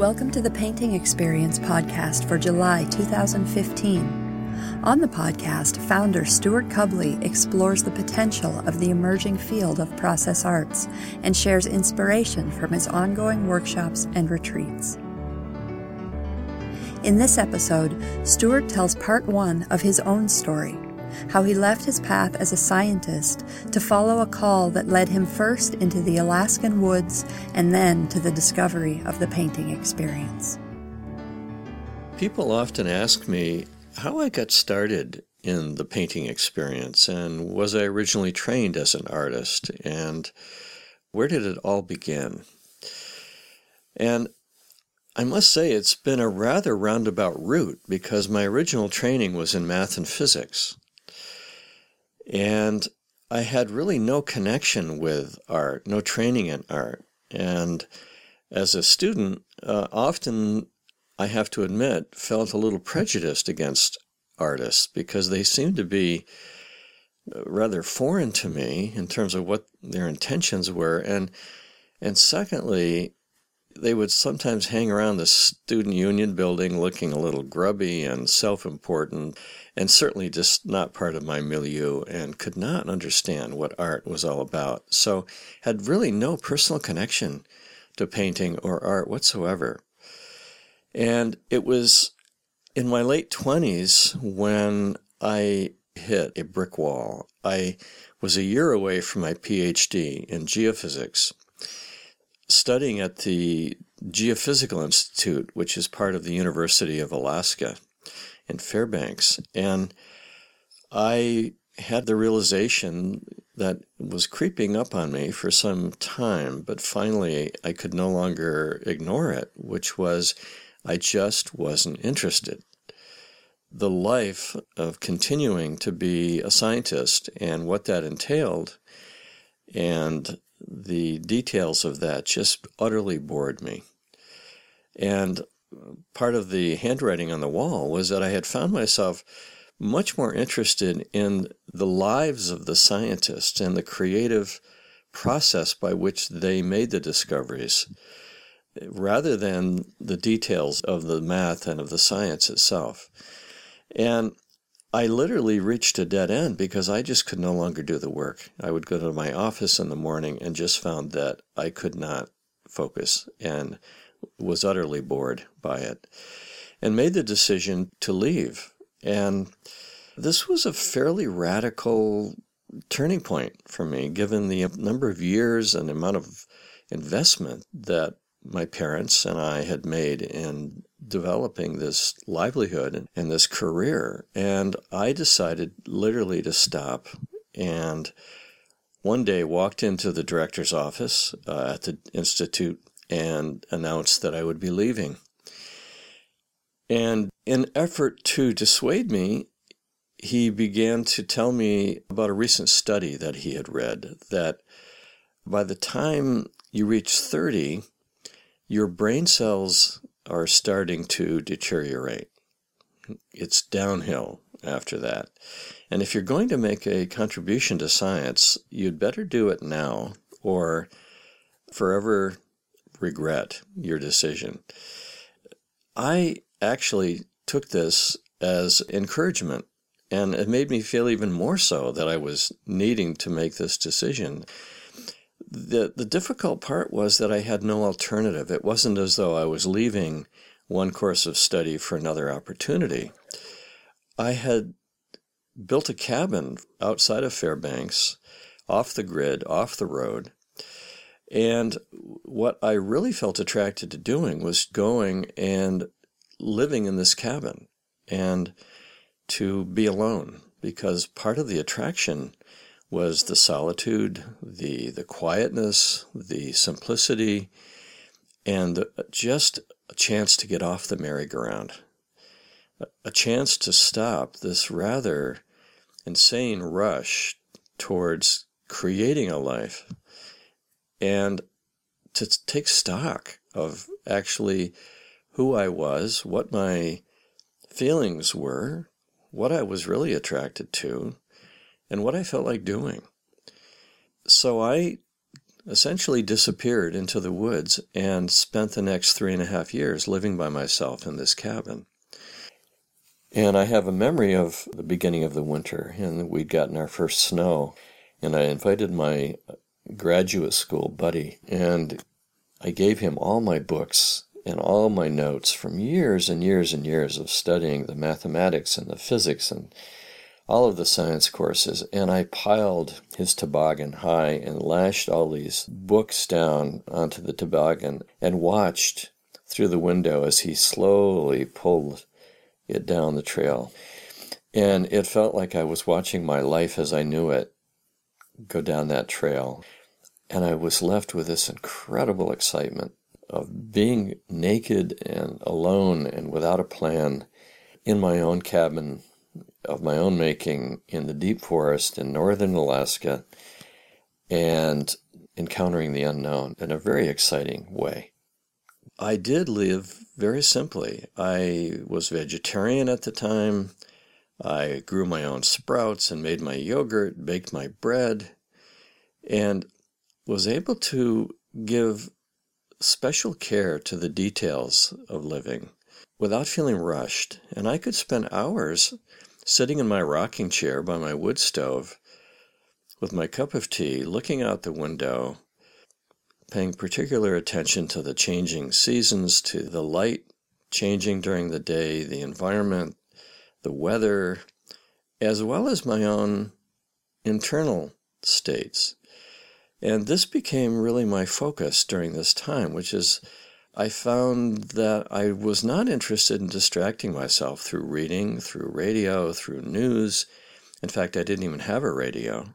Welcome to the Painting Experience podcast for July 2015. On the podcast, founder Stewart Cubley explores the potential of the emerging field of process arts and shares inspiration from his ongoing workshops and retreats. In this episode, Stewart tells part one of his own story how he left his path as a scientist to follow a call that led him first into the Alaskan woods and then to the discovery of the painting experience. People often ask me how I got started in the painting experience and was I originally trained as an artist and where did it all begin? And I must say it's been a rather roundabout route because my original training was in math and physics. And I had really no connection with art, no training in art. And as a student, uh, often I have to admit, felt a little prejudiced against artists because they seemed to be uh, rather foreign to me in terms of what their intentions were. And and secondly, they would sometimes hang around the student union building looking a little grubby and self important, and certainly just not part of my milieu, and could not understand what art was all about. So, had really no personal connection to painting or art whatsoever. And it was in my late 20s when I hit a brick wall. I was a year away from my PhD in geophysics studying at the Geophysical Institute, which is part of the University of Alaska in Fairbanks. And I had the realization that was creeping up on me for some time, but finally I could no longer ignore it, which was I just wasn't interested. The life of continuing to be a scientist and what that entailed, and the details of that just utterly bored me. And part of the handwriting on the wall was that I had found myself much more interested in the lives of the scientists and the creative process by which they made the discoveries rather than the details of the math and of the science itself. And I literally reached a dead end because I just could no longer do the work. I would go to my office in the morning and just found that I could not focus and was utterly bored by it and made the decision to leave. And this was a fairly radical turning point for me, given the number of years and amount of investment that my parents and I had made in developing this livelihood and this career. And I decided literally to stop and one day walked into the director's office uh, at the institute and announced that I would be leaving. And in effort to dissuade me, he began to tell me about a recent study that he had read that by the time you reach 30, your brain cells are starting to deteriorate. It's downhill after that. And if you're going to make a contribution to science, you'd better do it now or forever regret your decision. I actually took this as encouragement, and it made me feel even more so that I was needing to make this decision the the difficult part was that I had no alternative. It wasn't as though I was leaving one course of study for another opportunity. I had built a cabin outside of Fairbanks, off the grid, off the road. And what I really felt attracted to doing was going and living in this cabin and to be alone because part of the attraction was the solitude, the the quietness, the simplicity, and just a chance to get off the merry-go-round, a chance to stop this rather insane rush towards creating a life, and to take stock of actually who I was, what my feelings were, what I was really attracted to, and what I felt like doing. So I essentially disappeared into the woods and spent the next three and a half years living by myself in this cabin. And I have a memory of the beginning of the winter, and we'd gotten our first snow. And I invited my graduate school buddy, and I gave him all my books and all my notes from years and years and years of studying the mathematics and the physics and all of the science courses, and I piled his toboggan high and lashed all these books down onto the toboggan and watched through the window as he slowly pulled it down the trail. And it felt like I was watching my life as I knew it go down that trail. And I was left with this incredible excitement of being naked and alone and without a plan in my own cabin of my own making in the deep forest in northern Alaska and encountering the unknown in a very exciting way. I did live very simply. I was vegetarian at the time. I grew my own sprouts and made my yogurt, baked my bread, and was able to give special care to the details of living without feeling rushed. And I could spend hours sitting in my rocking chair by my wood stove with my cup of tea, looking out the window, paying particular attention to the changing seasons, to the light changing during the day, the environment, the weather, as well as my own internal states. And this became really my focus during this time, which is I found that I was not interested in distracting myself through reading, through radio, through news. In fact, I didn't even have a radio.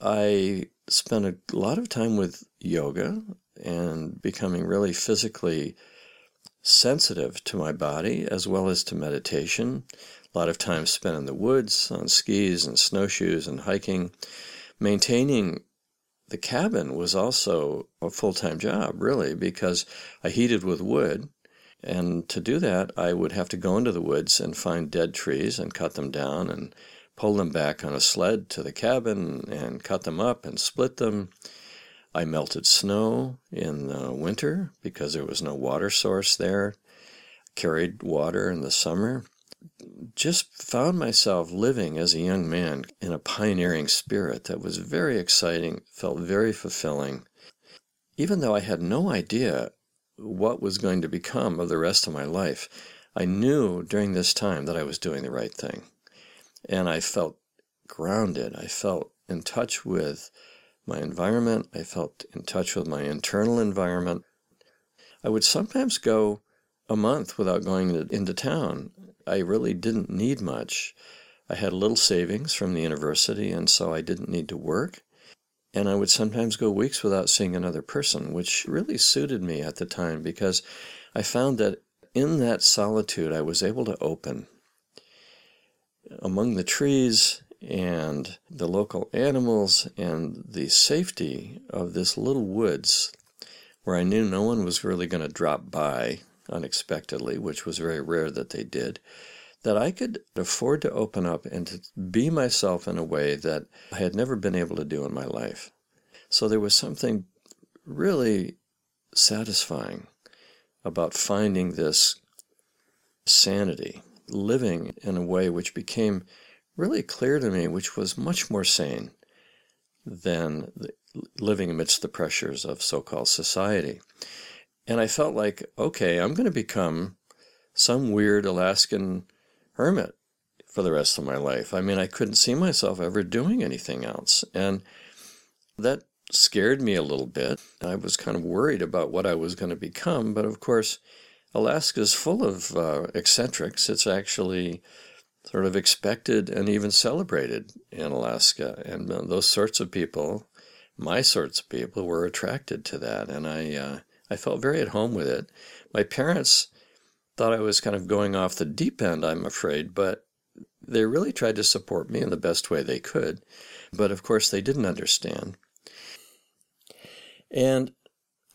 I spent a lot of time with yoga and becoming really physically sensitive to my body as well as to meditation. A lot of time spent in the woods on skis and snowshoes and hiking, maintaining the cabin was also a full time job, really, because I heated with wood. And to do that, I would have to go into the woods and find dead trees and cut them down and pull them back on a sled to the cabin and cut them up and split them. I melted snow in the winter because there was no water source there, carried water in the summer just found myself living as a young man in a pioneering spirit that was very exciting, felt very fulfilling, even though I had no idea what was going to become of the rest of my life. I knew during this time that I was doing the right thing. And I felt grounded. I felt in touch with my environment. I felt in touch with my internal environment. I would sometimes go a month without going into town I really didn't need much. I had a little savings from the university, and so I didn't need to work. And I would sometimes go weeks without seeing another person, which really suited me at the time because I found that in that solitude I was able to open. Among the trees and the local animals and the safety of this little woods where I knew no one was really going to drop by unexpectedly, which was very rare that they did, that I could afford to open up and to be myself in a way that I had never been able to do in my life. So there was something really satisfying about finding this sanity, living in a way which became really clear to me, which was much more sane than living amidst the pressures of so called society. And I felt like, okay, I'm going to become some weird Alaskan hermit for the rest of my life. I mean, I couldn't see myself ever doing anything else. And that scared me a little bit. I was kind of worried about what I was going to become. But of course, Alaska is full of uh, eccentrics. It's actually sort of expected and even celebrated in Alaska. And uh, those sorts of people, my sorts of people, were attracted to that. And I, uh, I felt very at home with it. My parents thought I was kind of going off the deep end, I'm afraid, but they really tried to support me in the best way they could. But of course, they didn't understand. And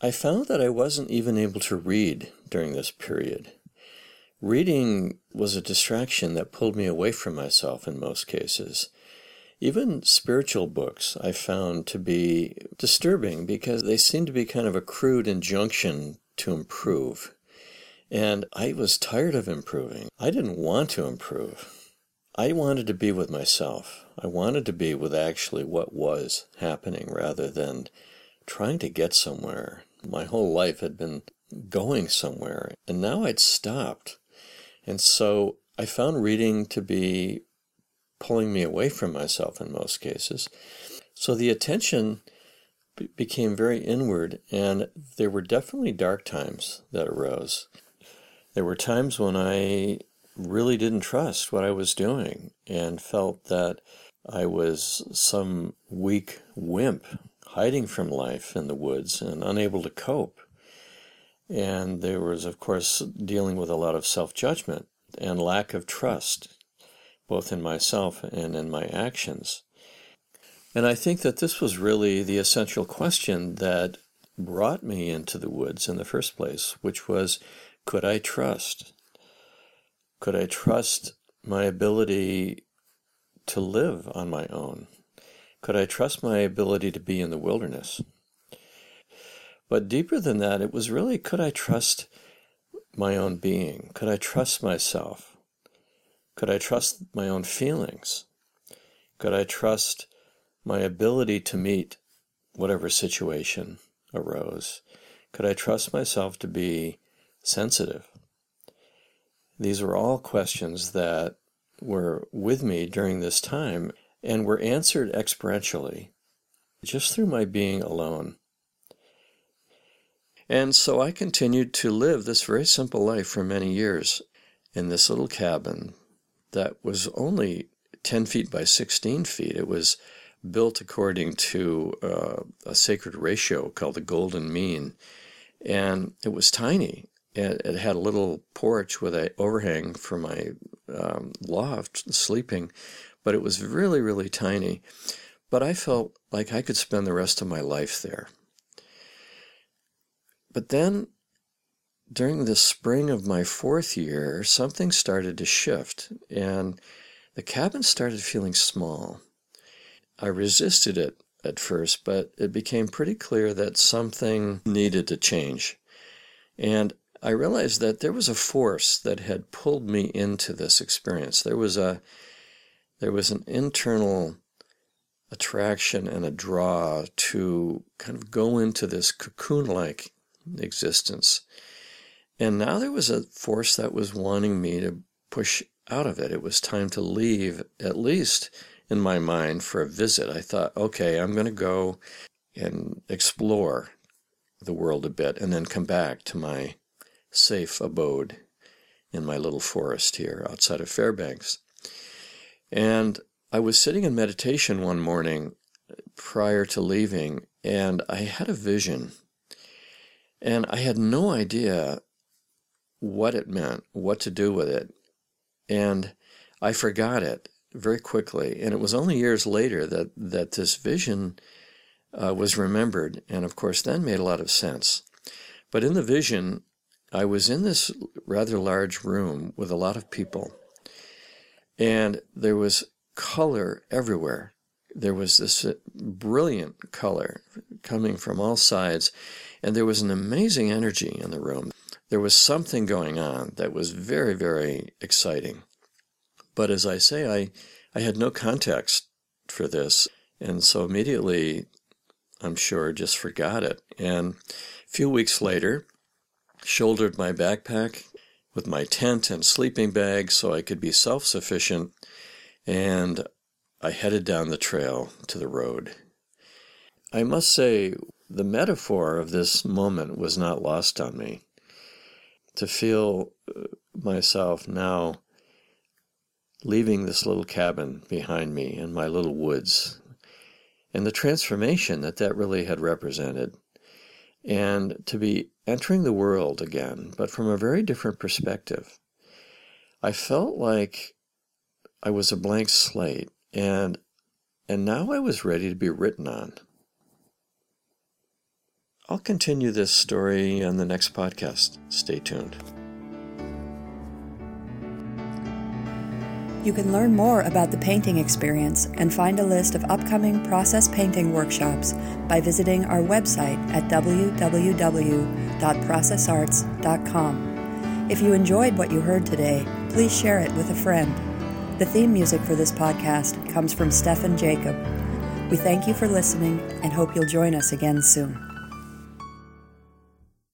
I found that I wasn't even able to read during this period. Reading was a distraction that pulled me away from myself in most cases. Even spiritual books I found to be disturbing because they seem to be kind of a crude injunction to improve. And I was tired of improving. I didn't want to improve. I wanted to be with myself. I wanted to be with actually what was happening rather than trying to get somewhere. My whole life had been going somewhere, and now I'd stopped. And so I found reading to be pulling me away from myself in most cases. So the attention b- became very inward, and there were definitely dark times that arose. There were times when I really didn't trust what I was doing and felt that I was some weak wimp hiding from life in the woods and unable to cope. And there was, of course, dealing with a lot of self judgment and lack of trust both in myself and in my actions. And I think that this was really the essential question that brought me into the woods in the first place, which was could I trust? Could I trust my ability to live on my own? Could I trust my ability to be in the wilderness? But deeper than that, it was really could I trust my own being? Could I trust myself? Could I trust my own feelings? Could I trust my ability to meet whatever situation arose? Could I trust myself to be sensitive? These were all questions that were with me during this time and were answered experientially just through my being alone. And so I continued to live this very simple life for many years in this little cabin that was only 10 feet by 16 feet. It was built according to uh, a sacred ratio called the golden mean. And it was tiny. It, it had a little porch with an overhang for my um, loft sleeping, but it was really, really tiny. But I felt like I could spend the rest of my life there. But then during the spring of my fourth year, something started to shift, and the cabin started feeling small. I resisted it at first, but it became pretty clear that something needed to change. And I realized that there was a force that had pulled me into this experience. There was a there was an internal attraction and a draw to kind of go into this cocoon like existence and now there was a force that was wanting me to push out of it. It was time to leave, at least in my mind, for a visit. I thought, okay, I'm going to go and explore the world a bit and then come back to my safe abode in my little forest here outside of Fairbanks. And I was sitting in meditation one morning prior to leaving, and I had a vision. And I had no idea what it meant, what to do with it. And I forgot it very quickly. And it was only years later that, that this vision uh, was remembered, and of course, then made a lot of sense. But in the vision, I was in this rather large room with a lot of people, and there was color everywhere. There was this brilliant color coming from all sides, and there was an amazing energy in the room there was something going on that was very, very exciting. But as I say, I, I had no context for this. And so immediately, I'm sure, just forgot it. And a few weeks later, shouldered my backpack with my tent and sleeping bag so I could be self sufficient. And I headed down the trail to the road. I must say, the metaphor of this moment was not lost on me to feel uh, myself now leaving this little cabin behind me in my little woods and the transformation that that really had represented. And to be entering the world again but from a very different perspective. I felt like i was a blank slate and and now i was ready to be written on I'll continue this story on the next podcast. Stay tuned. You can learn more about the painting experience and find a list of upcoming process painting workshops by visiting our website at www.processarts.com. If you enjoyed what you heard today, please share it with a friend. The theme music for this podcast comes from Stefan Jacob. We thank you for listening and hope you'll join us again soon.